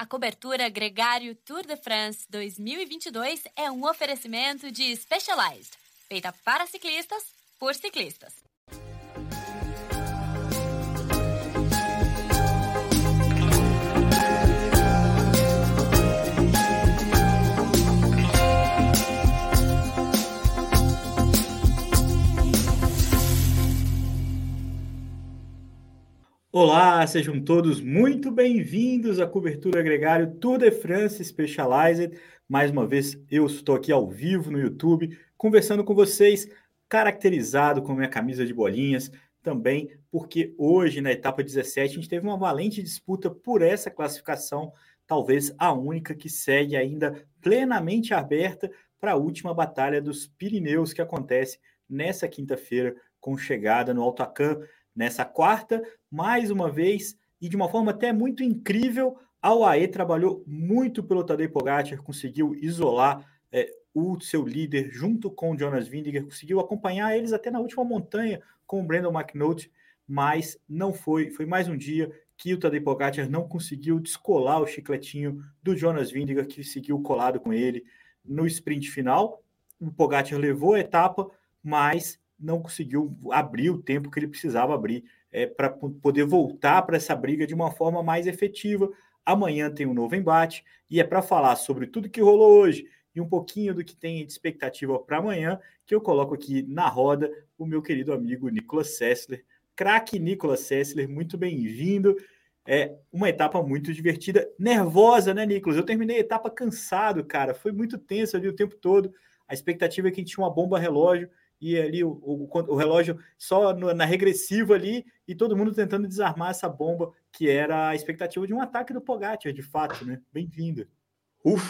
A cobertura Gregário Tour de France 2022 é um oferecimento de Specialized, feita para ciclistas por ciclistas. Olá, sejam todos muito bem-vindos à cobertura Gregário Tour de France Specialized. Mais uma vez, eu estou aqui ao vivo no YouTube, conversando com vocês, caracterizado com minha camisa de bolinhas, também porque hoje, na etapa 17, a gente teve uma valente disputa por essa classificação, talvez a única que segue ainda plenamente aberta para a última batalha dos Pirineus, que acontece nessa quinta-feira, com chegada no Altacan nessa quarta, mais uma vez, e de uma forma até muito incrível, a UAE trabalhou muito pelo Tadej Pogacar, conseguiu isolar é, o seu líder junto com o Jonas Vingegaard, conseguiu acompanhar eles até na última montanha com o Brandon McNulty, mas não foi, foi mais um dia que o Tadej Pogacar não conseguiu descolar o chicletinho do Jonas Vingegaard, que seguiu colado com ele no sprint final. O Pogacar levou a etapa, mas não conseguiu abrir o tempo que ele precisava abrir é, para poder voltar para essa briga de uma forma mais efetiva. Amanhã tem um novo embate e é para falar sobre tudo que rolou hoje e um pouquinho do que tem de expectativa para amanhã que eu coloco aqui na roda o meu querido amigo Nicolas Sessler. Craque Nicolas Sessler, muito bem-vindo. É uma etapa muito divertida, nervosa, né, Nicolas? Eu terminei a etapa cansado, cara. Foi muito tenso ali o tempo todo. A expectativa é que a gente tinha uma bomba relógio e ali o, o, o relógio só no, na regressiva ali e todo mundo tentando desarmar essa bomba que era a expectativa de um ataque do Pogacar, de fato, né? Bem-vindo. Uf,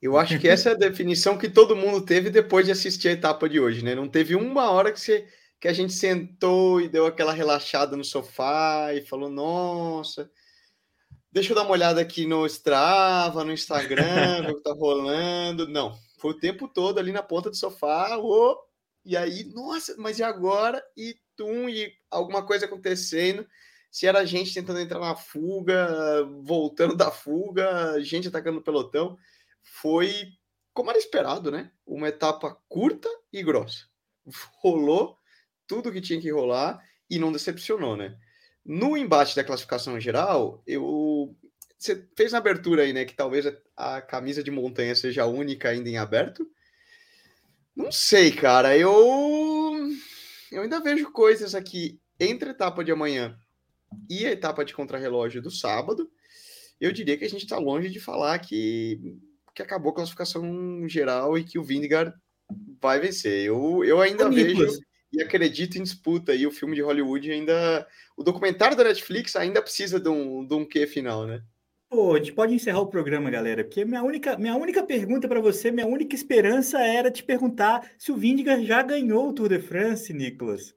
eu acho que essa é a definição que todo mundo teve depois de assistir a etapa de hoje, né? Não teve uma hora que, você, que a gente sentou e deu aquela relaxada no sofá e falou, nossa, deixa eu dar uma olhada aqui no Strava, no Instagram, o que tá rolando. Não, foi o tempo todo ali na ponta do sofá, oh, e aí, nossa, mas e agora? E tum, e alguma coisa acontecendo. Se era gente tentando entrar na fuga, voltando da fuga, gente atacando o pelotão, foi como era esperado, né? Uma etapa curta e grossa. Rolou tudo que tinha que rolar e não decepcionou, né? No embate da classificação geral, eu você fez na abertura aí, né, que talvez a camisa de montanha seja a única ainda em aberto. Não sei, cara. Eu eu ainda vejo coisas aqui entre a etapa de amanhã e a etapa de contrarrelógio do sábado. Eu diria que a gente está longe de falar que, que acabou a classificação geral e que o Vingegaard vai vencer. Eu, eu ainda Ô, vejo Nicolas. e acredito em disputa. E o filme de Hollywood ainda. O documentário da Netflix ainda precisa de um, de um quê final, né? Pô, a gente pode encerrar o programa, galera, porque minha única, minha única pergunta para você, minha única esperança era te perguntar se o Vindiga já ganhou o Tour de France, Nicolas.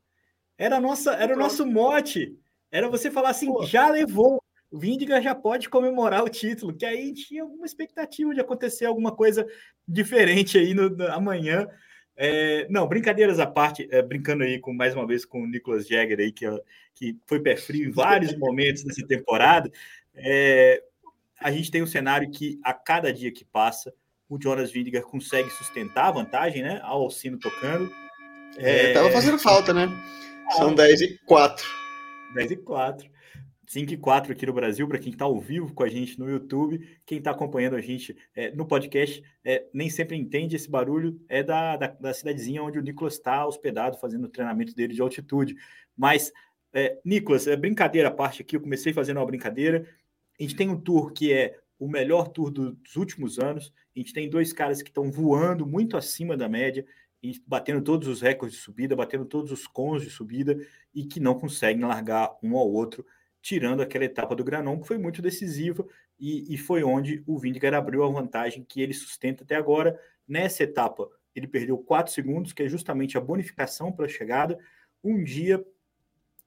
Era, nossa, era o nosso mote. Era você falar assim, Pô. já levou. O Vindiga já pode comemorar o título, que aí tinha alguma expectativa de acontecer alguma coisa diferente aí no, no amanhã. É, não, brincadeiras à parte, é, brincando aí com mais uma vez com o Nicolas Jäger aí, que, que foi pé frio em vários momentos nessa temporada. É, a gente tem um cenário que a cada dia que passa, o Jonas Vingegaard consegue sustentar a vantagem, né? Ao sino tocando. É, é... Tava fazendo falta, né? São ah, 10 e 4. 10 e 4. 5 e 4 aqui no Brasil, para quem está ao vivo com a gente no YouTube, quem está acompanhando a gente é, no podcast, é, nem sempre entende esse barulho, é da, da, da cidadezinha onde o Nicolas está hospedado, fazendo o treinamento dele de altitude. Mas, é, Nicolas, é brincadeira à parte aqui, eu comecei fazendo uma brincadeira, a gente tem um tour que é o melhor tour dos últimos anos. A gente tem dois caras que estão voando muito acima da média, batendo todos os recordes de subida, batendo todos os cons de subida e que não conseguem largar um ao outro, tirando aquela etapa do Granon, que foi muito decisiva e, e foi onde o Vingegaard abriu a vantagem que ele sustenta até agora. Nessa etapa, ele perdeu 4 segundos, que é justamente a bonificação para a chegada. Um dia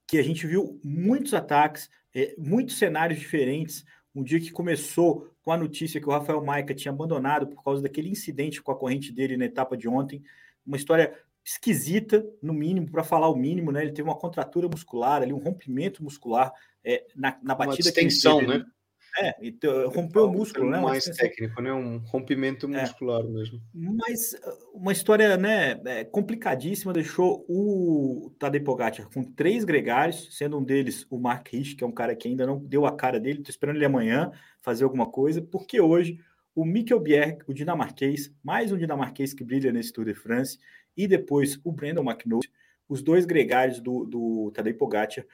que a gente viu muitos ataques, é, muitos cenários diferentes. Um dia que começou com a notícia que o Rafael Maica tinha abandonado por causa daquele incidente com a corrente dele na etapa de ontem. Uma história esquisita, no mínimo, para falar o mínimo, né? Ele teve uma contratura muscular ali, um rompimento muscular é, na, na batida uma distensão, que né? É, então, rompeu o músculo, né? Mais técnico, né? Um rompimento é. muscular é. mesmo. Mas uh, uma história, né, é, complicadíssima, deixou o Tadej Pogacar com três gregários, sendo um deles o Mark Rich, que é um cara que ainda não deu a cara dele, tô esperando ele amanhã fazer alguma coisa, porque hoje o Mikkel Bjerg, o dinamarquês, mais um dinamarquês que brilha nesse Tour de France, e depois o Brandon McNulty, os dois gregários do, do Tadej Pogacar,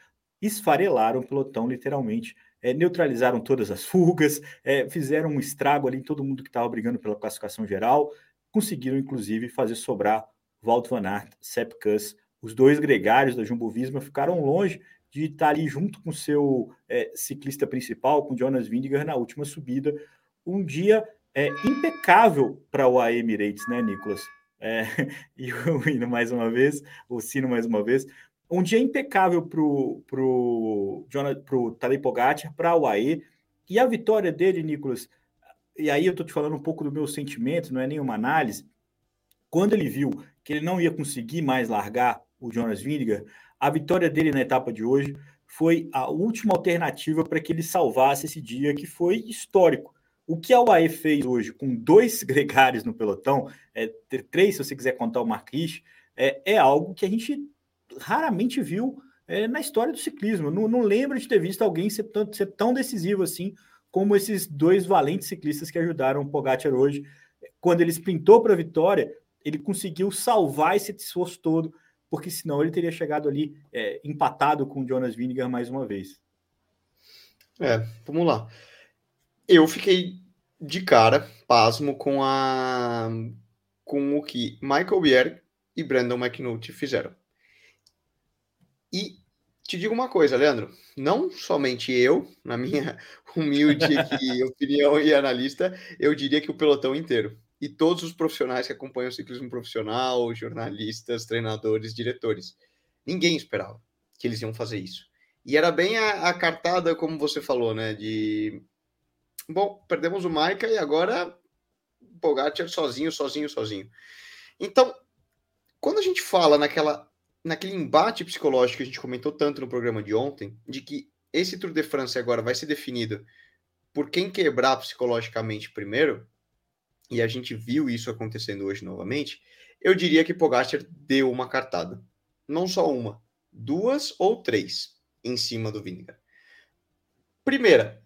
esfarelaram o pelotão, literalmente, é, neutralizaram todas as fugas, é, fizeram um estrago ali em todo mundo que estava brigando pela classificação geral, conseguiram, inclusive, fazer sobrar Walt Van Aert, Sepp Kuss, os dois gregários da Jumbo-Visma ficaram longe de estar ali junto com seu é, ciclista principal, com Jonas Vingegaard, na última subida. Um dia impecável para o AE Emirates, né, Nicolas? É, e o hino mais uma vez, o sino mais uma vez. Um dia impecável para o pro, pro Tadej Pogacar, para o AE. E a vitória dele, Nicolas, e aí eu estou te falando um pouco do meu sentimento, não é nenhuma análise. Quando ele viu que ele não ia conseguir mais largar o Jonas Vingegaard, a vitória dele na etapa de hoje foi a última alternativa para que ele salvasse esse dia que foi histórico. O que a UAE fez hoje com dois gregários no pelotão, é, três se você quiser contar o Marquis, é, é algo que a gente raramente viu é, na história do ciclismo. Não, não lembro de ter visto alguém ser, tanto, ser tão decisivo assim como esses dois valentes ciclistas que ajudaram o Pogacar hoje. Quando ele sprintou para a vitória, ele conseguiu salvar esse esforço todo porque senão ele teria chegado ali é, empatado com o Jonas Vingegaard mais uma vez. É, vamos lá. Eu fiquei de cara, pasmo, com a com o que Michael Bier e Brandon McNulty fizeram. E te digo uma coisa, Leandro, não somente eu, na minha humilde opinião e analista, eu diria que o pelotão inteiro e todos os profissionais que acompanham o ciclismo profissional, jornalistas, treinadores, diretores. Ninguém esperava que eles iam fazer isso. E era bem a, a cartada, como você falou, né? De bom, perdemos o Maica e agora Pogacar sozinho, sozinho, sozinho. Então, quando a gente fala naquela, naquele embate psicológico que a gente comentou tanto no programa de ontem, de que esse Tour de France agora vai ser definido por quem quebrar psicologicamente primeiro, e a gente viu isso acontecendo hoje novamente, eu diria que Pogacar deu uma cartada. Não só uma, duas ou três em cima do Vingegaard. Primeira,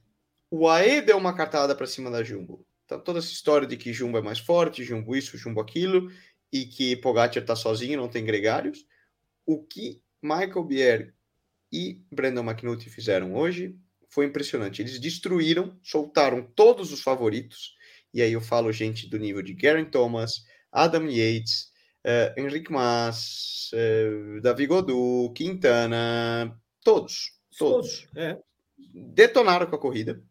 o AE deu uma cartada para cima da Jumbo. Então, toda essa história de que Jumbo é mais forte, Jumbo isso, Jumbo aquilo, e que Pogacar está sozinho, não tem gregários. O que Michael Bier e Brandon McNulty fizeram hoje foi impressionante. Eles destruíram, soltaram todos os favoritos e aí eu falo gente do nível de Garen Thomas, Adam Yates, uh, Henrique Mas, uh, Davi Godu, Quintana, todos, todos. todos é. Detonaram com a corrida,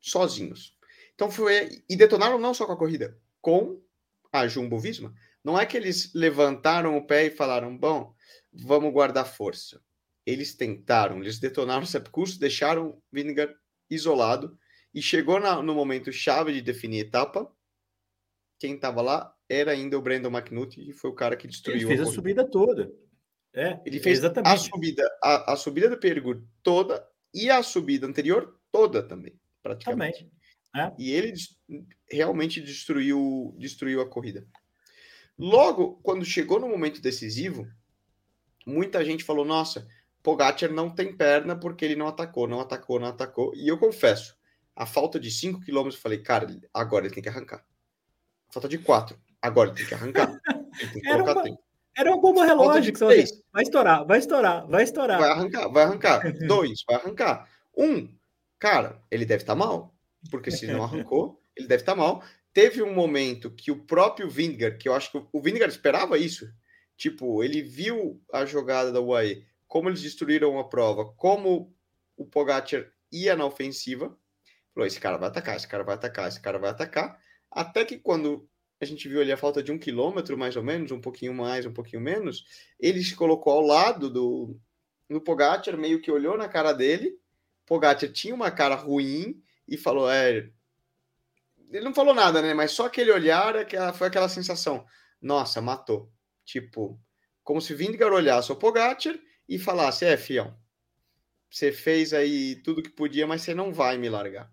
sozinhos. Então foi. E detonaram não só com a corrida, com a Jumbo Visma. Não é que eles levantaram o pé e falaram, bom, vamos guardar força. Eles tentaram, eles detonaram o Sepkus, deixaram Vinegar isolado e chegou na, no momento chave de definir etapa. Quem estava lá era ainda o Brandon McNulty, e foi o cara que destruiu. Ele fez a, subida toda. É, ele fez exatamente. a subida, a, a subida do Pergur toda e a subida anterior toda também, praticamente. Também. É. E ele realmente destruiu, destruiu a corrida. Logo, quando chegou no momento decisivo, muita gente falou: Nossa, Pogacar não tem perna porque ele não atacou, não atacou, não atacou. E eu confesso, a falta de 5 km, eu falei, cara, agora ele tem que arrancar. A falta de 4, agora ele tem que arrancar. Tem que era, uma, tempo. era uma bomba relógio. Que vai estourar, vai estourar, vai estourar. Vai arrancar, vai arrancar. Dois, vai arrancar. Um, cara, ele deve estar tá mal. Porque se não arrancou, ele deve estar tá mal. Teve um momento que o próprio Vingar, que eu acho que o Vingar esperava isso. Tipo, ele viu a jogada da UAE, como eles destruíram a prova, como o Pogacar ia na ofensiva, Falou, esse cara vai atacar, esse cara vai atacar, esse cara vai atacar. Até que quando a gente viu ali a falta de um quilômetro, mais ou menos, um pouquinho mais, um pouquinho menos, ele se colocou ao lado do, do Pogacar, meio que olhou na cara dele. Pogacar tinha uma cara ruim e falou, é... Ele não falou nada, né? Mas só aquele olhar é foi aquela sensação. Nossa, matou. Tipo, como se Vingegaard olhasse o Pogacar e falasse, é, fião, você fez aí tudo que podia, mas você não vai me largar.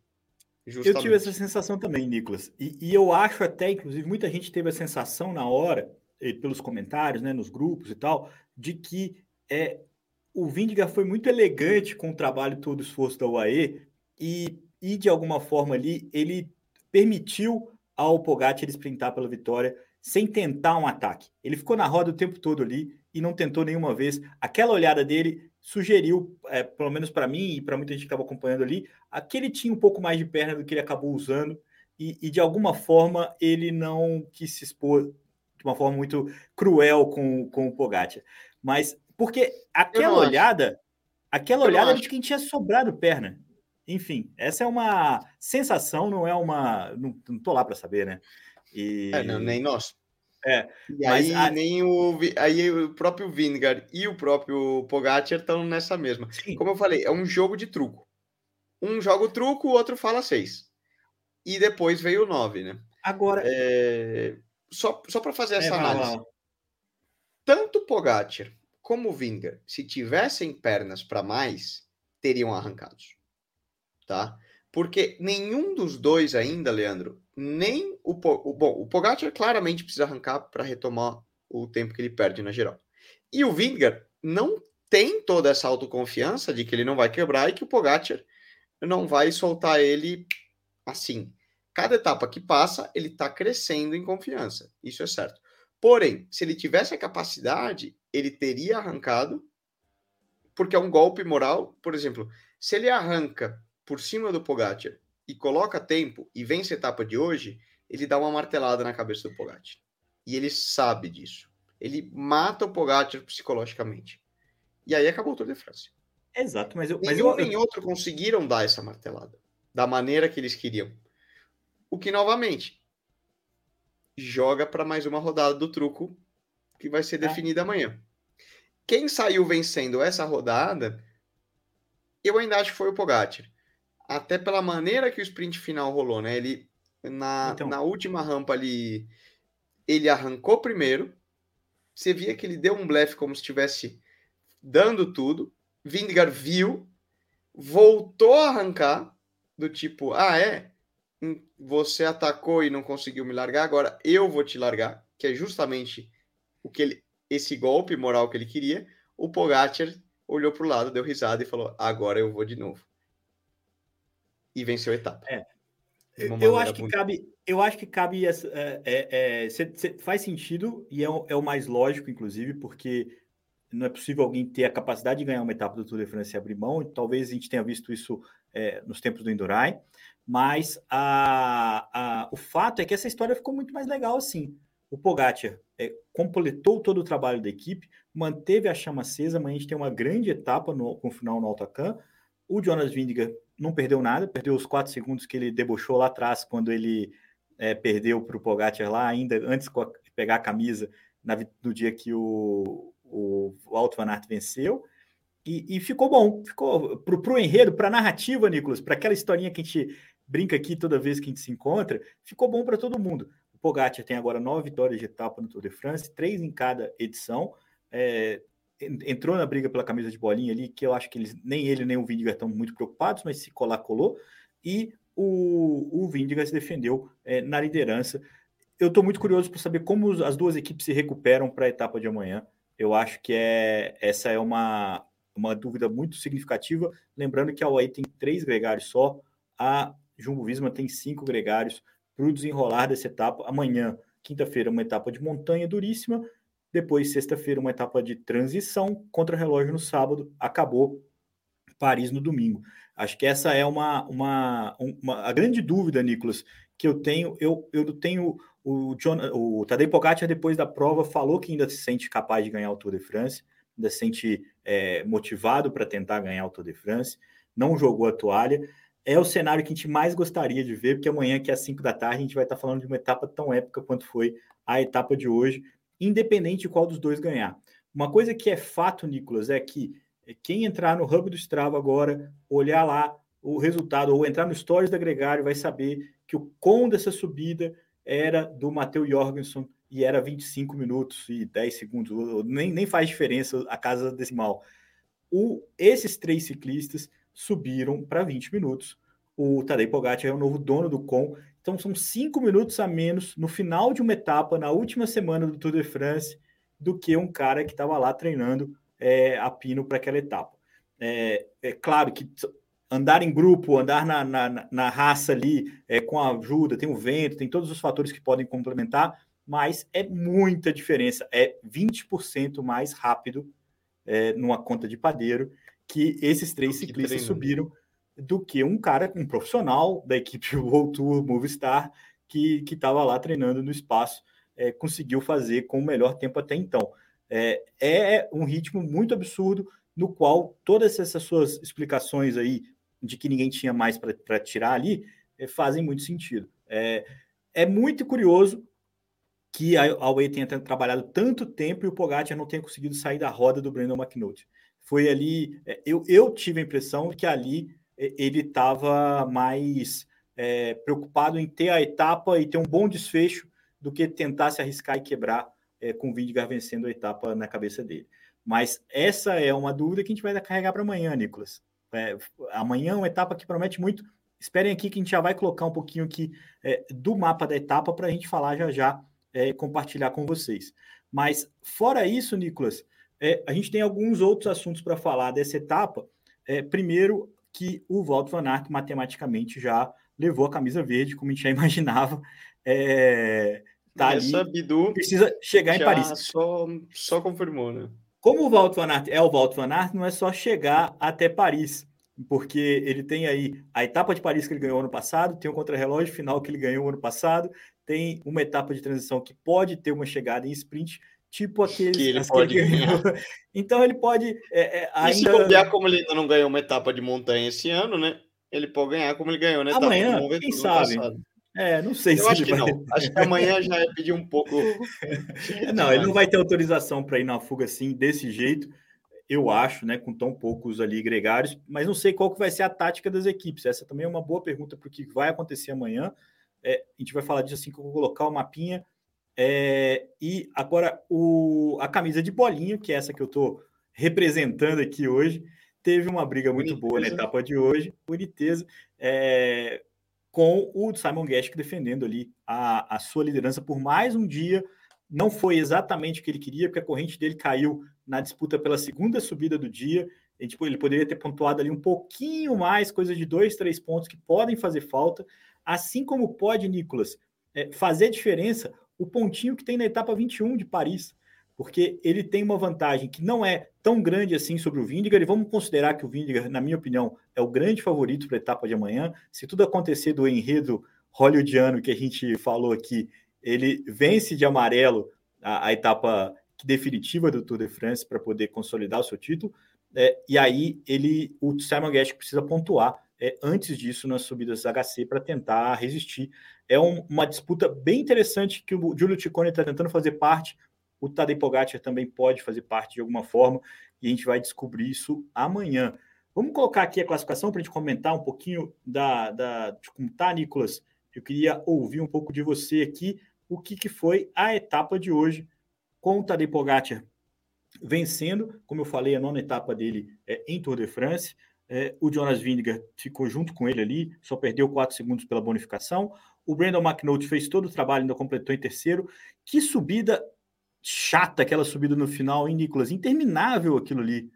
Justamente. Eu tive essa sensação também, Nicolas. E, e, eu acho até, inclusive, muita gente teve a sensação na hora, pelos comentários, né, nos grupos e tal, de que é, o Vindiga foi muito elegante com o trabalho todo o esforço da UAE e, e, de alguma forma ali, ele permitiu ao Pogacar ele sprintar pela vitória sem tentar um ataque. Ele ficou na roda o tempo todo ali e não tentou nenhuma vez. Aquela olhada dele sugeriu, é, pelo menos para mim e para muita gente que estava acompanhando ali, aquele tinha um pouco mais de perna do que ele acabou usando e, e, de alguma forma ele não quis se expor de uma forma muito cruel com, com o Pogacar. Mas porque aquela olhada, aquela olhada de quem tinha sobrado perna. Enfim, essa é uma sensação, não é uma. Não, não tô lá para saber, né? E... É, não, nem nós. É, e aí a... nem o aí o próprio Vingard e o próprio Pogacar estão nessa mesma. Sim. Como eu falei, é um jogo de truco. Um joga o truco, o outro fala seis. E depois veio o nove, né? Agora, é... só só para fazer essa é, análise. Tanto Pogacar como Vingard, se tivessem pernas para mais, teriam arrancados. Tá? Porque nenhum dos dois ainda, Leandro, nem o, o bom, o Pogacar claramente precisa arrancar para retomar o tempo que ele perde na geral. E o Vingar não tem toda essa autoconfiança de que ele não vai quebrar e que o Pogacar não vai soltar ele assim. Cada etapa que passa, ele está crescendo em confiança. Isso é certo. Porém, se ele tivesse a capacidade, ele teria arrancado, porque é um golpe moral. Por exemplo, se ele arranca por cima do Pogacar e coloca tempo e vence a etapa de hoje, ele dá uma martelada na cabeça do Pogacar. E ele sabe disso. Ele mata o Pogacar psicologicamente. E aí acabou o Tour de France. Exato, mas eu. Mas Nenhum eu, nem outro conseguiram dar essa martelada. Da maneira que eles queriam. O que, novamente, joga para mais uma rodada do truco que vai ser é. definida amanhã. Quem saiu vencendo essa rodada, eu ainda acho que foi o Pogacar até pela maneira que o sprint final rolou, né? Ele na, então... na última rampa ali, ele arrancou primeiro. Você via que ele deu um blefe como se estivesse dando tudo. Vindigar viu, voltou a arrancar, do tipo, ah, é? Hum, você atacou e não conseguiu me largar, agora eu vou te largar, que é justamente o que ele, esse golpe moral que ele queria. O Pogacar olhou para o lado, deu risada e falou: agora eu vou de novo e venceu a etapa. É. Eu acho que cabe, eu acho que cabe essa, é, é, é, cê, cê, faz sentido e é o, é o, mais lógico, inclusive, porque não é possível alguém ter a capacidade de ganhar uma etapa do Tour de France e abrir mão. Talvez a gente tenha visto isso é, nos tempos do Endurai, mas a, a, o fato é que essa história ficou muito mais legal assim. O Pogacar é, completou todo o trabalho da equipe, manteve a chama acesa. Amanhã a gente tem uma grande etapa no, com o final no Altacan. O Jonas Vindiger não perdeu nada, perdeu os quatro segundos que ele debochou lá atrás, quando ele é, perdeu para o Pogacar lá, ainda antes de pegar a camisa, na, no dia que o, o, Alto Van Aert venceu. E, e, ficou bom, ficou para o enredo, para a narrativa, Nicolas, para aquela historinha que a gente brinca aqui toda vez que a gente se encontra, ficou bom para todo mundo. O Pogacar tem agora nove vitórias de etapa no Tour de France, três em cada edição. É, entrou na briga pela camisa de bolinha ali, que eu acho que eles, nem ele nem o Vindiga estão muito preocupados, mas se colar, colou. E o, o se defendeu é, na liderança. Eu estou muito curioso para saber como as duas equipes se recuperam para a etapa de amanhã. Eu acho que é essa é uma, uma dúvida muito significativa. Lembrando que a UAE tem três gregários só, a Jumbo Visma tem cinco gregários para o desenrolar dessa etapa. Amanhã, quinta-feira, uma etapa de montanha duríssima depois, sexta-feira, uma etapa de transição contra relógio no sábado. Acabou Paris no domingo. Acho que essa é uma, uma, uma a grande dúvida, Nicolas, que eu tenho. Eu, eu tenho o, John, o Tadej Pogacar, depois da prova, falou que ainda se sente capaz de ganhar o Tour de France, ainda se sente é, motivado para tentar ganhar o Tour de France, não jogou a toalha. É o cenário que a gente mais gostaria de ver, porque amanhã, que é às 5 da tarde, a gente vai estar falando de uma etapa tão épica quanto foi a etapa de hoje independente de qual dos dois ganhar. Uma coisa que é fato, Nicolas, é que quem entrar no hub do Strava agora, olhar lá o resultado, ou entrar no Stories da Gregário, vai saber que o com dessa subida era do Matheus Jorgensen e era 25 minutos e 10 segundos, nem, nem faz diferença a casa decimal. O, esses três ciclistas subiram para 20 minutos. o Tadej Pogacar é o novo dono do Com. Então são cinco minutos a menos no final de uma etapa, na última semana do Tour de France, do que um cara que estava lá treinando é, a pino para aquela etapa. É, é, claro que andar em grupo, andar na, na, na raça ali, é, com a ajuda, tem o vento, tem todos os fatores que podem complementar, mas é muita diferença. É 20% mais rápido é, numa conta de padeiro que esses três ciclistas subiram do que um cara, um profissional da equipe World Tour Movistar que estava lá treinando no espaço, é, conseguiu fazer com o melhor tempo até então. É, é um ritmo muito absurdo, no qual todas essas suas explicações aí de que ninguém tinha mais para tirar ali é, fazem muito sentido. É, é muito curioso que a Huawei tenha trabalhado tanto tempo e o Pogacar não tenha conseguido sair da roda do Brandon McNulty. Foi ali, é, eu, eu tive a impressão que ali ele estava mais é, preocupado em ter a etapa e ter um bom desfecho do que tentar se arriscar e quebrar é, com o Vingegaard vencendo a etapa na cabeça dele. Mas essa é uma dúvida que a gente vai carregar para amanhã, Nicolas. É, amanhã é uma etapa que promete muito. Esperem aqui que a gente já vai colocar um pouquinho aqui é, do mapa da etapa para a gente falar já já, é, compartilhar com vocês. Mas fora isso, Nicolas, é, a gente tem alguns outros assuntos para falar dessa etapa. É, primeiro, que o Walter Van Aert matematicamente já levou a camisa verde, como a gente já imaginava. É, tá Essa ali, Bidu precisa chegar em Paris. Só, só confirmou, né? Como o Walter Van Aert é o Walter Van Aert, não é só chegar até Paris, porque ele tem aí a etapa de Paris que ele ganhou ano passado, tem o contrarrelógio final que ele ganhou ano passado, tem uma etapa de transição que pode ter uma chegada em sprint, tipo aqueles que ele pode que ele ganhar. Então ele pode é, é, ainda... E se bobear, como ele ainda não ganhou uma etapa de montanha esse ano, né? Ele pode ganhar como ele ganhou, né? Amanhã, quem sabe? É, não sei eu se acho que vai... não. Acho que amanhã já é pedir um pouco. não, ele não vai ter autorização para ir na fuga assim, desse jeito, eu acho, né? Com tão poucos ali gregários, mas não sei qual que vai ser a tática das equipes. Essa também é uma boa pergunta para o que vai acontecer amanhã. É, a gente vai falar disso assim que eu vou colocar o mapinha é, e agora o, a camisa de bolinha, que é essa que eu estou representando aqui hoje, teve uma briga muito Boniteza. boa na etapa de hoje, boniteza, é, com o Simon Geschke defendendo ali a, a sua liderança por mais um dia. Não foi exatamente o que ele queria, porque a corrente dele caiu na disputa pela segunda subida do dia. E, tipo, ele poderia ter pontuado ali um pouquinho mais, coisa de dois, três pontos que podem fazer falta. Assim como pode, Nicolas, é, fazer diferença o pontinho que tem na etapa 21 de Paris, porque ele tem uma vantagem que não é tão grande assim sobre o Vindigar, e vamos considerar que o Vindigar, na minha opinião, é o grande favorito para a etapa de amanhã. Se tudo acontecer do enredo hollywoodiano que a gente falou aqui, ele vence de amarelo a, a etapa definitiva do Tour de France para poder consolidar o seu título, é, e aí ele, o Simon Guest precisa pontuar é, antes disso nas subidas HC para tentar resistir. É um, uma disputa bem interessante que o Giulio Ciccone está tentando fazer parte. O Tadej Pogacar também pode fazer parte de alguma forma e a gente vai descobrir isso amanhã. Vamos colocar aqui a classificação para a gente comentar um pouquinho da, da, de como está, Nicolas. Eu queria ouvir um pouco de você aqui o que, que foi a etapa de hoje com o Tadej Pogacar vencendo, como eu falei, a nona etapa dele é, em Tour de France. É, o Jonas Vingegaard ficou junto com ele ali, só perdeu 4 segundos pela bonificação. O Brandon McNulty fez todo o trabalho, ainda completou em terceiro. Que subida chata aquela subida no final, hein, Nicolas? Interminável aquilo ali.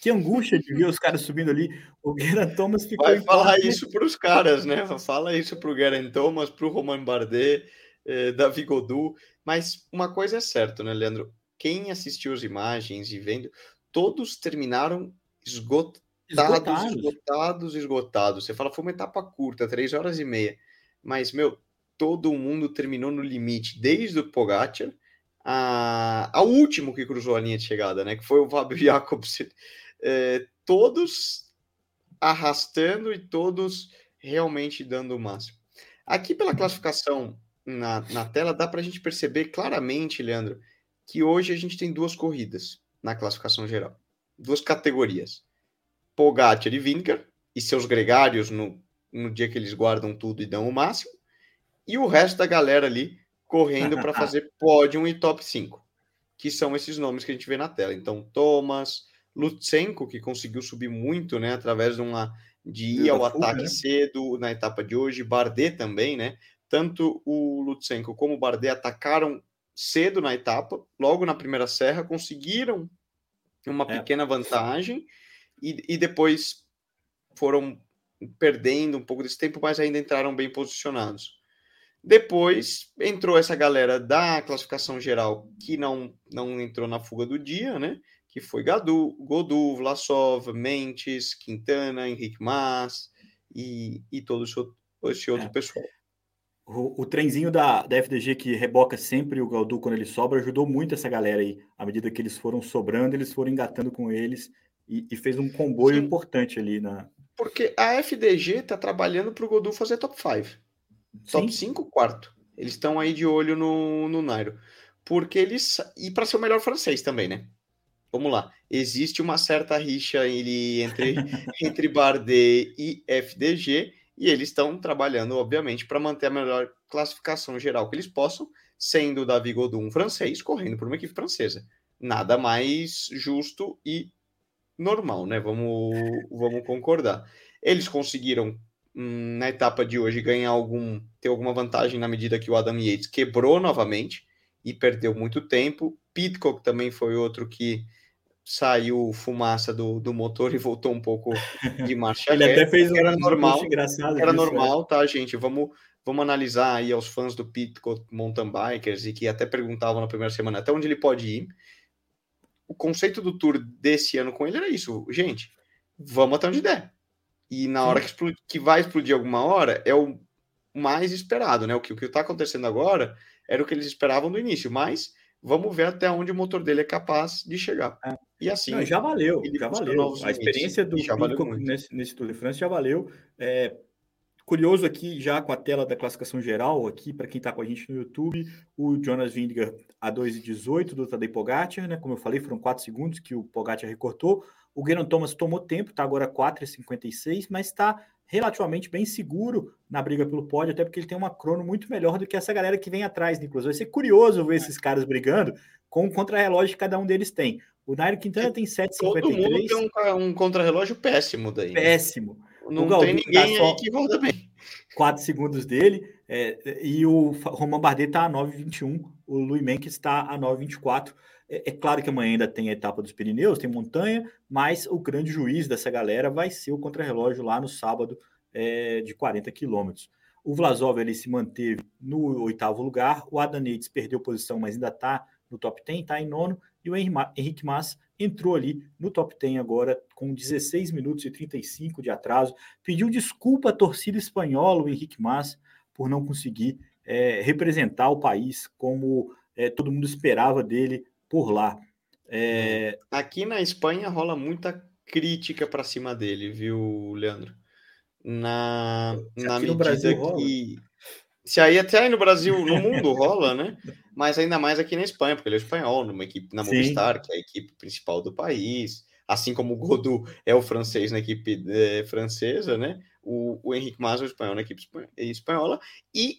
Que angústia de ver os caras subindo ali. O Geraint Thomas ficou. Vai falar isso para os caras, né? Fala isso para o Geraint Thomas, para o Romain Bardet, eh, Davi Godu. Mas uma coisa é certa, né, Leandro? Quem assistiu as imagens e vendo, todos terminaram esgotados esgotados, esgotados, esgotados. Você fala, foi uma etapa curta, três horas e meia. Mas, meu, todo mundo terminou no limite, desde o Pogacar a, ao último que cruzou a linha de chegada, né? Que foi o Fábio Jacobsen. É, todos arrastando e todos realmente dando o máximo. Aqui pela classificação na, na tela, dá para a gente perceber claramente, Leandro, que hoje a gente tem duas corridas na classificação geral. Duas categorias. Pogacar e Vingar, e seus gregários no, no dia que eles guardam tudo e dão o máximo, e o resto da galera ali correndo para fazer pódio e top 5, que são esses nomes que a gente vê na tela. Então, Thomas, Lutsenko, que conseguiu subir muito, né, através de uma, de ir ao ataque né? cedo na etapa de hoje. Bardet também, né? Tanto o Lutsenko como o Bardet atacaram cedo na etapa, logo na primeira serra, conseguiram uma é. pequena vantagem e, e depois foram perdendo um pouco desse tempo, mas ainda entraram bem posicionados. Depois entrou essa galera da classificação geral que não, não entrou na fuga do dia, né? Que foi Gadu, Godu, Vlasov, Mentes, Quintana, Henrique Mas e, e todo esse outro, é. pessoal. O, o, trenzinho da, da FDG que reboca sempre o Gadu quando ele sobra ajudou muito essa galera aí. À medida que eles foram sobrando, eles foram engatando com eles e, e fez um comboio Sim. importante ali na. Porque a FDG está trabalhando para o Godu fazer top 5. Top 5, quarto. Eles estão aí de olho no, no Nairo. Porque eles. E para ser o melhor francês também, né? Vamos lá. Existe uma certa rixa ele, entre, entre Bardet e FDG. E eles estão trabalhando, obviamente, para manter a melhor classificação geral que eles possam, sendo o Davi Godum um francês, correndo por uma equipe francesa. Nada mais justo e normal, né? Vamos, vamos concordar. Eles conseguiram na etapa de hoje ganhar algum ter alguma vantagem na medida que o Adam Yates quebrou novamente e perdeu muito tempo. Pitcock também foi outro que saiu fumaça do, do motor e voltou um pouco de marcha Ele até fez um era normal, engraçado era disso, normal, é. tá, gente? Vamos vamos analisar aí aos fãs do Pitcock mountain bikers e que até perguntavam na primeira semana até onde ele pode ir. O conceito do tour desse ano com ele era isso, gente. Vamos até onde der e na hora que, explode, que, vai explodir alguma hora, é o mais esperado, né? O que o está acontecendo agora era o que eles esperavam no início, mas vamos ver até onde o motor dele é capaz de chegar. É. E assim. Não, já valeu, já valeu. A experiência do Pico nesse, nesse Tour de France já valeu. É, curioso aqui, já com a tela da classificação geral, aqui, para quem está com a gente no YouTube, o Jonas Vingegaard a 2,18 do Tadej Pogacar, né? Como eu falei, foram 4 segundos que o Pogacar recortou. O Geraint Thomas tomou tempo, está agora 4,56, mas está relativamente bem seguro na briga pelo pódio, até porque ele tem uma crono muito melhor do que essa galera que vem atrás, Nicolas. Vai ser curioso ver esses caras brigando com o contra-relógio que cada um deles tem. O Nairo Quintana tem 7,53. Todo mundo tem um, um contra-relógio péssimo daí. Né? Péssimo. Não o tem ninguém tá aí que volta bem. 4 segundos dele, é, e o Roman Bardet está a 9,21, o Louis Menck está a 9,24. É, é, claro que amanhã ainda tem a etapa dos Pirineus, tem montanha, mas o grande juiz dessa galera vai ser o contrarrelógio lá no sábado é, de 40 quilômetros. O Vlasov ele se manteve no oitavo lugar, o Adam perdeu posição, mas ainda está no top 10, está em nono, e o Henrique Mas entrou ali no top 10 agora com 16 minutos e 35 de atraso. Pediu desculpa à torcida espanhola, o Henrique Mas, por não conseguir é, representar o país como é, todo mundo esperava dele por lá. É... Aqui na Espanha rola muita crítica para cima dele, viu, Leandro? Na, na medida que. Rola. Se aí até aí no Brasil, no mundo rola, né? Mas ainda mais aqui na Espanha, porque ele é espanhol, numa equipe na Movistar, que é a equipe principal do país. Assim como o Godu é o francês na equipe é, francesa, né? O, o Henrique Mas é o espanhol na equipe espanhola. E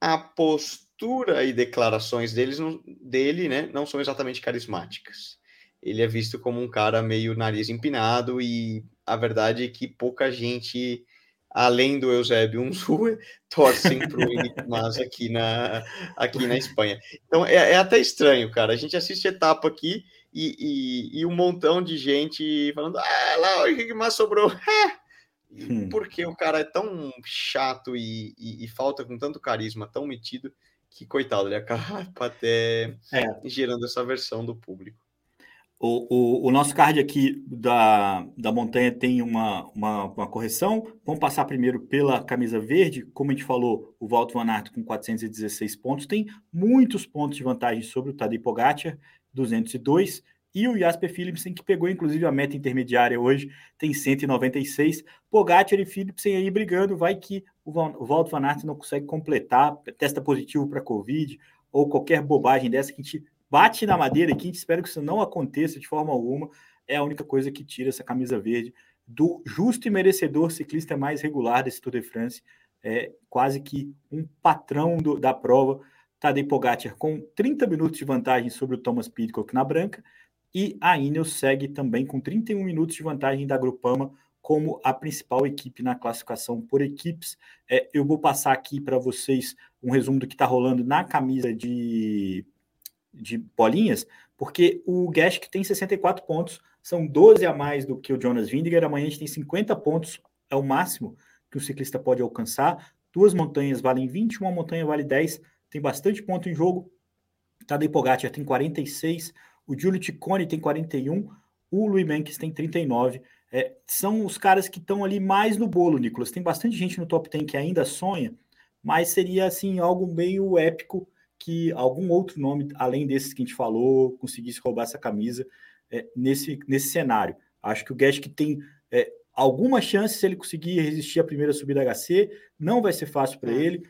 a postura postura e declarações deles, dele né, não são exatamente carismáticas. Ele é visto como um cara meio nariz empinado e a verdade é que pouca gente, além do Eusébio Unzue, torcem para o Mas aqui na, aqui na Espanha. Então é, é, até estranho, cara. A gente assiste etapa aqui e, e, e um montão de gente falando: ah, lá o Henrique Mas sobrou. Hum. Porque o cara é tão chato e, e, e falta com tanto carisma, tão metido, que coitado, ele acaba até é. gerando essa versão do público. O, o, o, nosso card aqui da, da montanha tem uma, uma, uma, correção. Vamos passar primeiro pela camisa verde. Como a gente falou, o Walter Van Aert com 416 pontos tem muitos pontos de vantagem sobre o Tadej Pogacar, 202. E o Jasper Philipsen, que pegou inclusive a meta intermediária hoje, tem 196. Pogacar e Philipsen aí brigando. Vai que o Walter Van Aert não consegue completar, testa positivo para Covid, ou qualquer bobagem dessa que a gente bate na madeira aqui, espera que isso não aconteça de forma alguma. É a única coisa que tira essa camisa verde do justo e merecedor ciclista mais regular desse Tour de France. É quase que um patrão do, da prova. Tadej Pogacar com 30 minutos de vantagem sobre o Thomas Pidcock na branca e a Ineos segue também com 31 minutos de vantagem da Grupama como a principal equipe na classificação por equipes. É, eu vou passar aqui para vocês um resumo do que está rolando na camisa de, de bolinhas, porque o Gask tem 64 pontos, são 12 a mais do que o Jonas Vingegaard. Amanhã a gente tem 50 pontos, é o máximo que o ciclista pode alcançar. Duas montanhas valem 20, uma montanha vale 10, tem bastante ponto em jogo. Tadej Pogacar tem 46, o Giulio Ciccone tem 41, o Louis Menkes tem 39. É, são os caras que estão ali mais no bolo, Nicolas. Tem bastante gente no top 10 que ainda sonha, mas seria assim algo meio épico que algum outro nome, além desses que a gente falou, conseguisse roubar essa camisa é, nesse, nesse cenário. Acho que o Gash que tem é, alguma chance se ele conseguir resistir à primeira subida HC, não vai ser fácil para é. ele,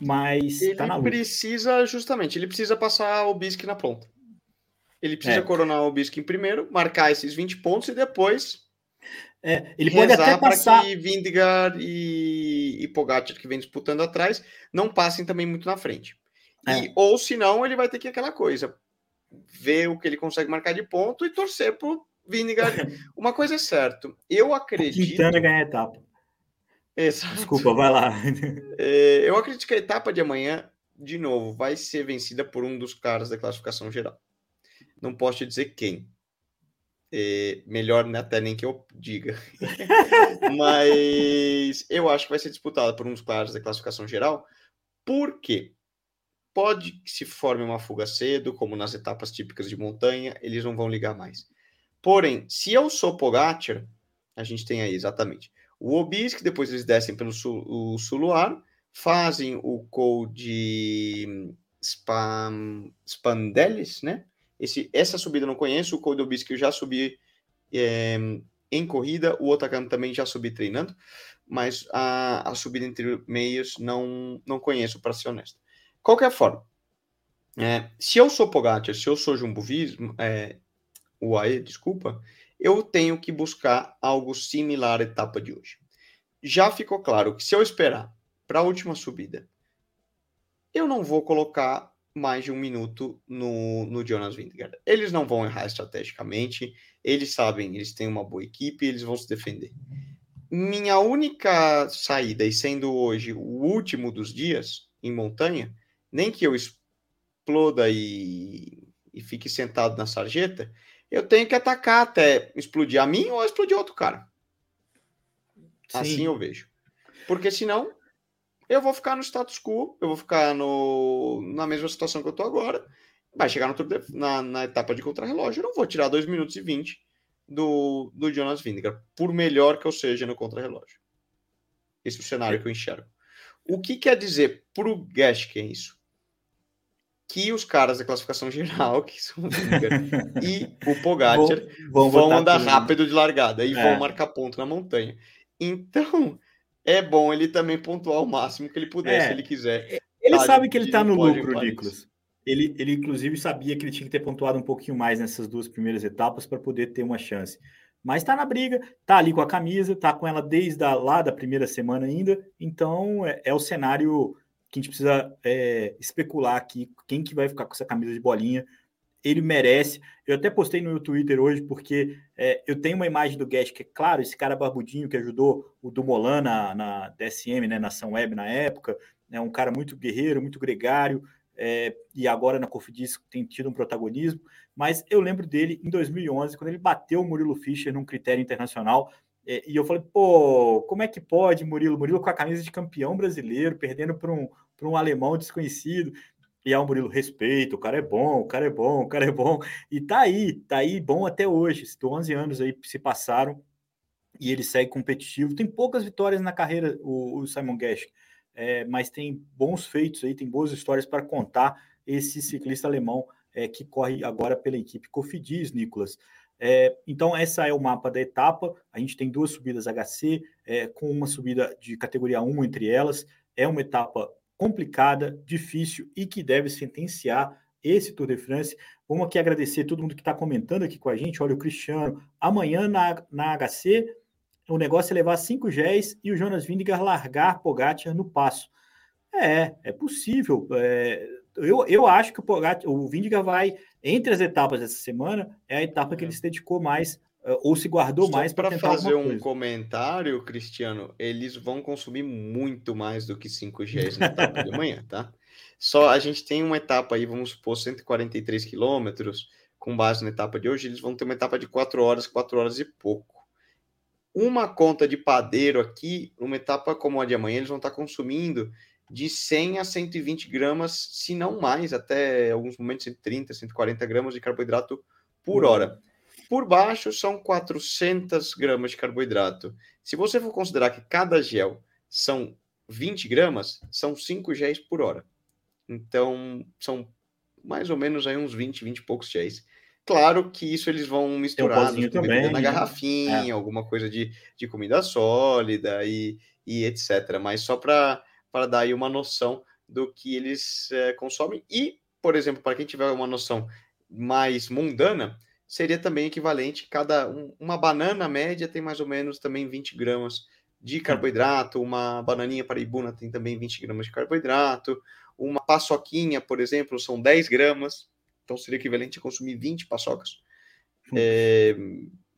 mas ele tá precisa justamente, ele precisa passar o Bisque na ponta. Ele precisa é. coronar o Bisque em primeiro, marcar esses 20 pontos e depois é, ele pode até passar que Vindigar e, e Pogacar que vem disputando atrás não passem também muito na frente. É. E, ou senão ele vai ter que aquela coisa, ver o que ele consegue marcar de ponto e torcer pro Vindigar. Uma coisa é certa, eu acredito. Quintana ganhar a etapa. Exato. Desculpa, vai lá. É, eu acredito que a etapa de amanhã, de novo, vai ser vencida por um dos caras da classificação geral. Não posso te dizer quem. É, melhor até nem que eu diga. Mas eu acho que vai ser disputada por um dos caras da classificação geral. Por quê? Pode que se forme uma fuga cedo, como nas etapas típicas de montanha, eles não vão ligar mais. Porém, se eu sou Pogacar, a gente tem aí exatamente o Obisque, depois eles descem pelo sul, o Suluar, fazem o Code Spam, Spandelis, né? Esse, essa subida eu não conheço, o Code Obisque eu já subi é, em corrida, o Otacam também já subi treinando, mas a, a subida entre meios não, não conheço, para ser honesto. Qualquer forma, é, se eu sou Pogacar, se eu sou Jumbo Visma, é, UAE, desculpa, eu tenho que buscar algo similar à etapa de hoje. Já ficou claro que se eu esperar para a última subida, eu não vou colocar mais de um minuto no, no Jonas Vingegaard. Eles não vão errar estrategicamente, eles sabem, eles têm uma boa equipe, eles vão se defender. Minha única saída, e sendo hoje o último dos dias em montanha, nem que eu exploda e, e fique sentado na sarjeta, eu tenho que atacar até explodir a mim ou explodir outro cara. Sim. Assim eu vejo. Porque senão eu vou ficar no status quo, eu vou ficar no, na mesma situação que eu tô agora. Vai chegar no, na, na etapa de contrarrelógio, eu não vou tirar 2 minutos e 20 do, do Jonas Vingegaard, por melhor que eu seja no contrarrelógio. Esse é o cenário que eu enxergo. O que quer dizer pro Gask é isso? Que os caras da classificação geral, que são o e o Pogacar, vão, vão, vão andar tudo. rápido de largada e é. vão marcar ponto na montanha. Então, é bom ele também pontuar o máximo que ele puder, é. se ele quiser. Ele tá sabe que ele está no lucro, Nicolas. Ele, ele, inclusive, sabia que ele tinha que ter pontuado um pouquinho mais nessas duas primeiras etapas para poder ter uma chance. Mas está na briga, está ali com a camisa, está com ela desde a, lá da primeira semana ainda. Então é, é o cenário que a gente precisa é, especular aqui quem que vai ficar com essa camisa de bolinha. Ele merece. Eu até postei no meu Twitter hoje, porque é, eu tenho uma imagem do Guest, que é claro, esse cara barbudinho que ajudou o Dumoulin na, na DSM, né, na Ação Web na época, é um cara muito guerreiro, muito gregário, é, e agora na Cofidis tem tido um protagonismo, mas eu lembro dele em 2011, quando ele bateu o Murilo Fischer num critério internacional, é, e eu falei, pô, como é que pode, Murilo? Murilo com a camisa de campeão brasileiro, perdendo para um, um alemão desconhecido. E aí o Murilo, respeito, o cara é bom, o cara é bom, o cara é bom. E tá aí, tá aí bom até hoje. 11 anos aí se passaram e ele segue competitivo. Tem poucas vitórias na carreira, o, o Simon Gash é, mas tem bons feitos aí, tem boas histórias para contar esse ciclista alemão é, que corre agora pela equipe Cofidis, Nicolas. É, então, essa é o mapa da etapa. A gente tem duas subidas HC, é, com uma subida de categoria 1 entre elas. É uma etapa complicada, difícil e que deve sentenciar esse Tour de France. Vamos aqui agradecer todo mundo que está comentando aqui com a gente. Olha, o Cristiano, amanhã na, na HC o negócio é levar cinco géis e o Jonas Vingegaard largar Pogacar no passo. É, é possível. É, eu, eu acho que o Pogacar, o Vingegaard vai, entre as etapas dessa semana, é a etapa que ele é. se dedicou mais eh, ou se guardou Só mais para fazer um comentário, Cristiano, eles vão consumir muito mais do que 5 Gs na etapa de manhã, tá? Só a gente tem uma etapa aí, vamos supor, 143 quilômetros, com base na etapa de hoje, eles vão ter uma etapa de 4 horas, 4 horas e pouco. Uma conta de padeiro aqui, uma etapa como a de amanhã, eles vão estar consumindo de 100 a 120 gramas, se não mais, até alguns momentos 130, 140 gramas de carboidrato por hora. Por baixo são 400 gramas de carboidrato. Se você for considerar que cada gel são 20 gramas, são 5 géis por hora. Então, são mais ou menos aí uns 20, 20 e poucos géis. Claro que isso eles vão misturar um também, na né? garrafinha, é. alguma coisa de, de comida sólida e, e etc. Mas só para dar aí uma noção do que eles é, consomem. E, por exemplo, para quem tiver uma noção mais mundana, seria também equivalente, cada um, uma banana média tem mais ou menos também 20 gramas de carboidrato, uma bananinha paraibuna tem também 20 gramas de carboidrato, uma paçoquinha, por exemplo, são 10 gramas, então seria equivalente a consumir 20 paçocas. É,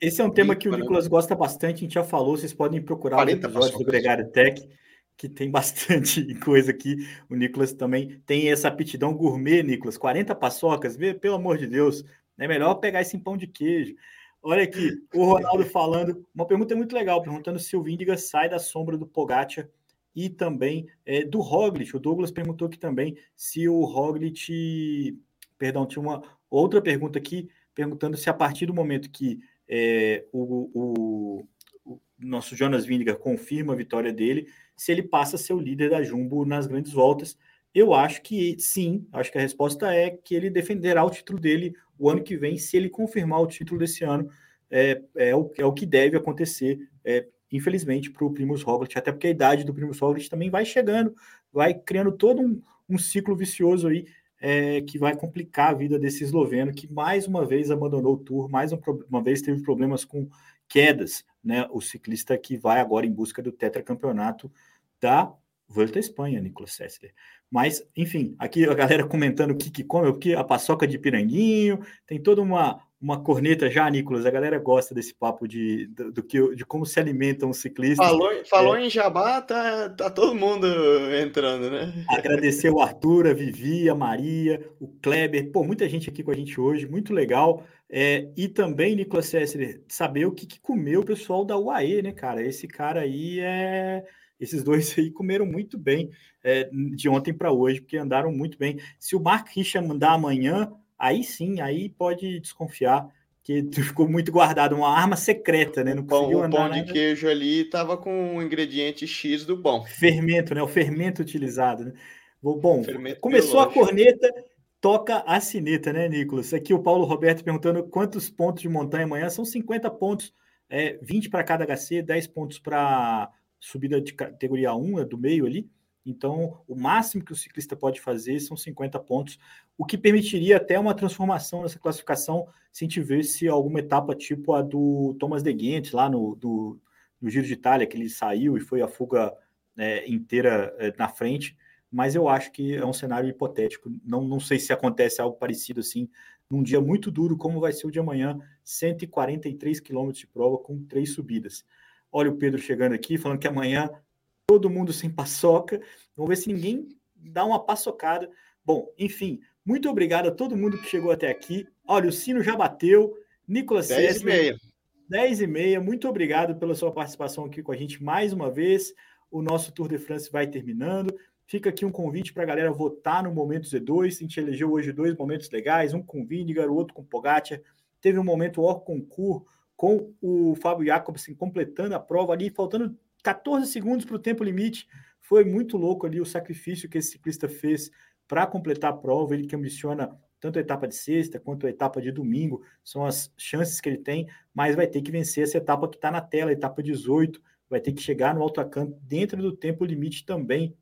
Esse é um tema que o Nicolas gosta bastante, a gente já falou, vocês podem procurar os episódios paçocas. do Gregário Tech, que tem bastante coisa aqui. O Nicolas também tem essa aptidão gourmet, Nicolas. 40 paçocas, pelo amor de Deus, é melhor pegar esse pão de queijo. Olha aqui, o Ronaldo falando, uma pergunta muito legal, perguntando se o Vindiga sai da sombra do Pogacar e também é, do Roglic. O Douglas perguntou aqui também se o Roglic... Perdão, tinha uma outra pergunta aqui, perguntando se a partir do momento que é, o, o, o, nosso Jonas Vindiga confirma a vitória dele, se ele passa a ser o líder da Jumbo nas grandes voltas. Eu acho que sim, acho que a resposta é que ele defenderá o título dele o ano que vem, se ele confirmar o título desse ano. É, é, o, é o que deve acontecer, é, infelizmente, para o Primus Roglic, até porque a idade do Primus Roglic também vai chegando, vai criando todo um, um ciclo vicioso aí, é, que vai complicar a vida desse esloveno, que mais uma vez abandonou o Tour, mais uma vez teve problemas com quedas, né? O ciclista que vai agora em busca do tetracampeonato da Volta à Espanha, Nicolas Sessler. Mas, enfim, aqui a galera comentando o que, que come, o que a paçoca de piranguinho, tem toda uma, uma corneta já, Nicolas. A galera gosta desse papo de, do, do que, de como se alimentam os ciclistas. Falou, falou é, em jabá, tá, tá todo mundo entrando, né? Agradecer o Arthur, a Vivi, a Maria, o Kleber, pô, muita gente aqui com a gente hoje, muito legal. É, e também, Nicolas Sessler, saber o que, que comeu o pessoal da UAE, né, cara? Esse cara aí é esses dois aí comeram muito bem é, de ontem para hoje, porque andaram muito bem. Se o Mark Richard mandar amanhã, aí sim, aí pode desconfiar que ficou muito guardado, uma arma secreta, né? Não conseguiu o pão de queijo ali estava com o ingrediente X do bom. Fermento, né? O fermento utilizado. Né? Bom, fermento começou biológico. a corneta, toca a sineta, né, Nicolas? Aqui o Paulo Roberto perguntando quantos pontos de montanha amanhã. São 50 pontos, é, 20 para cada HC, 10 pontos para subida de categoria 1, é do meio ali. Então, o máximo que o ciclista pode fazer são 50 pontos, o que permitiria até uma transformação nessa classificação se a gente visse alguma etapa tipo a do Thomas de Ghent, lá no, do, no Giro de Itália, que ele saiu e foi a fuga é, inteira é, na frente. Mas eu acho que é um cenário hipotético. Não, não sei se acontece algo parecido assim, num dia muito duro, como vai ser o de amanhã 143 quilômetros de prova com três subidas. Olha o Pedro chegando aqui, falando que amanhã todo mundo sem paçoca. Vamos ver se ninguém dá uma paçocada. Bom, enfim, muito obrigado a todo mundo que chegou até aqui. Olha, o sino já bateu. Nicolas 10 e meia. 10 e meia. Muito obrigado pela sua participação aqui com a gente mais uma vez. O nosso Tour de France vai terminando. Fica aqui um convite para a galera votar no Momento Z2. A gente elegeu hoje dois momentos legais, um com Vindigar, o outro com Pogacar. Teve um momento Or Concur com o Fábio Jacobsen completando a prova ali, faltando 14 segundos para o tempo limite. Foi muito louco ali o sacrifício que esse ciclista fez para completar a prova. Ele que ambiciona tanto a etapa de sexta quanto a etapa de domingo, são as chances que ele tem, mas vai ter que vencer essa etapa que está na tela, etapa 18, vai ter que chegar no autocampo dentro do tempo limite também,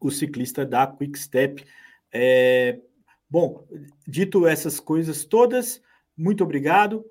o ciclista da Quick Step. É... Bom, dito essas coisas todas, muito obrigado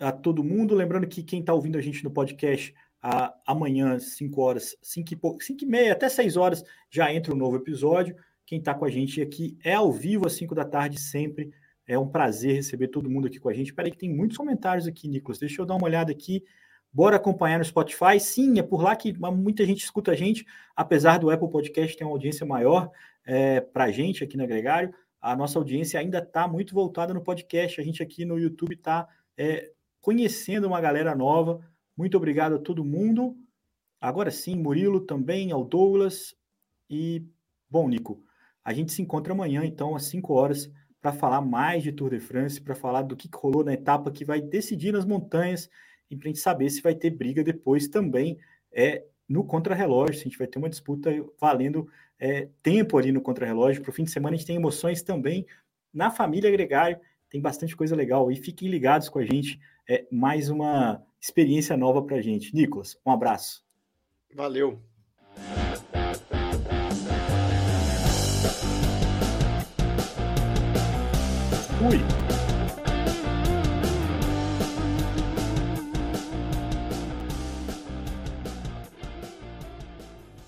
a todo mundo. Lembrando que quem está ouvindo a gente no podcast, a, amanhã, 5 horas, 5 e, 5 e meia, até 6 horas, já entra um novo episódio. Quem está com a gente aqui é ao vivo às 5 da tarde, sempre, É um prazer receber todo mundo aqui com a gente. Espera aí que tem muitos comentários aqui, Nicolas. Deixa eu dar uma olhada aqui. Bora acompanhar no Spotify. Sim, é por lá que muita gente escuta a gente, apesar do Apple Podcast ter uma audiência maior é, para a gente aqui no Agregário. A nossa audiência ainda está muito voltada no podcast. A gente aqui no YouTube está é, conhecendo uma galera nova. Muito obrigado a todo mundo. Agora sim, Murilo também, ao Douglas. E, bom, Nico, a gente se encontra amanhã, então, às 5 horas para falar mais de Tour de France, para falar do que rolou na etapa que vai decidir nas montanhas e para a gente saber se vai ter briga depois também é, no contrarrelógio, se a gente vai ter uma disputa valendo é, tempo ali no contrarrelógio. Para o fim de semana a gente tem emoções também na família Gregário, tem bastante coisa legal e fiquem ligados com a gente, é mais uma experiência nova para a gente. Nicolas, um abraço. Valeu.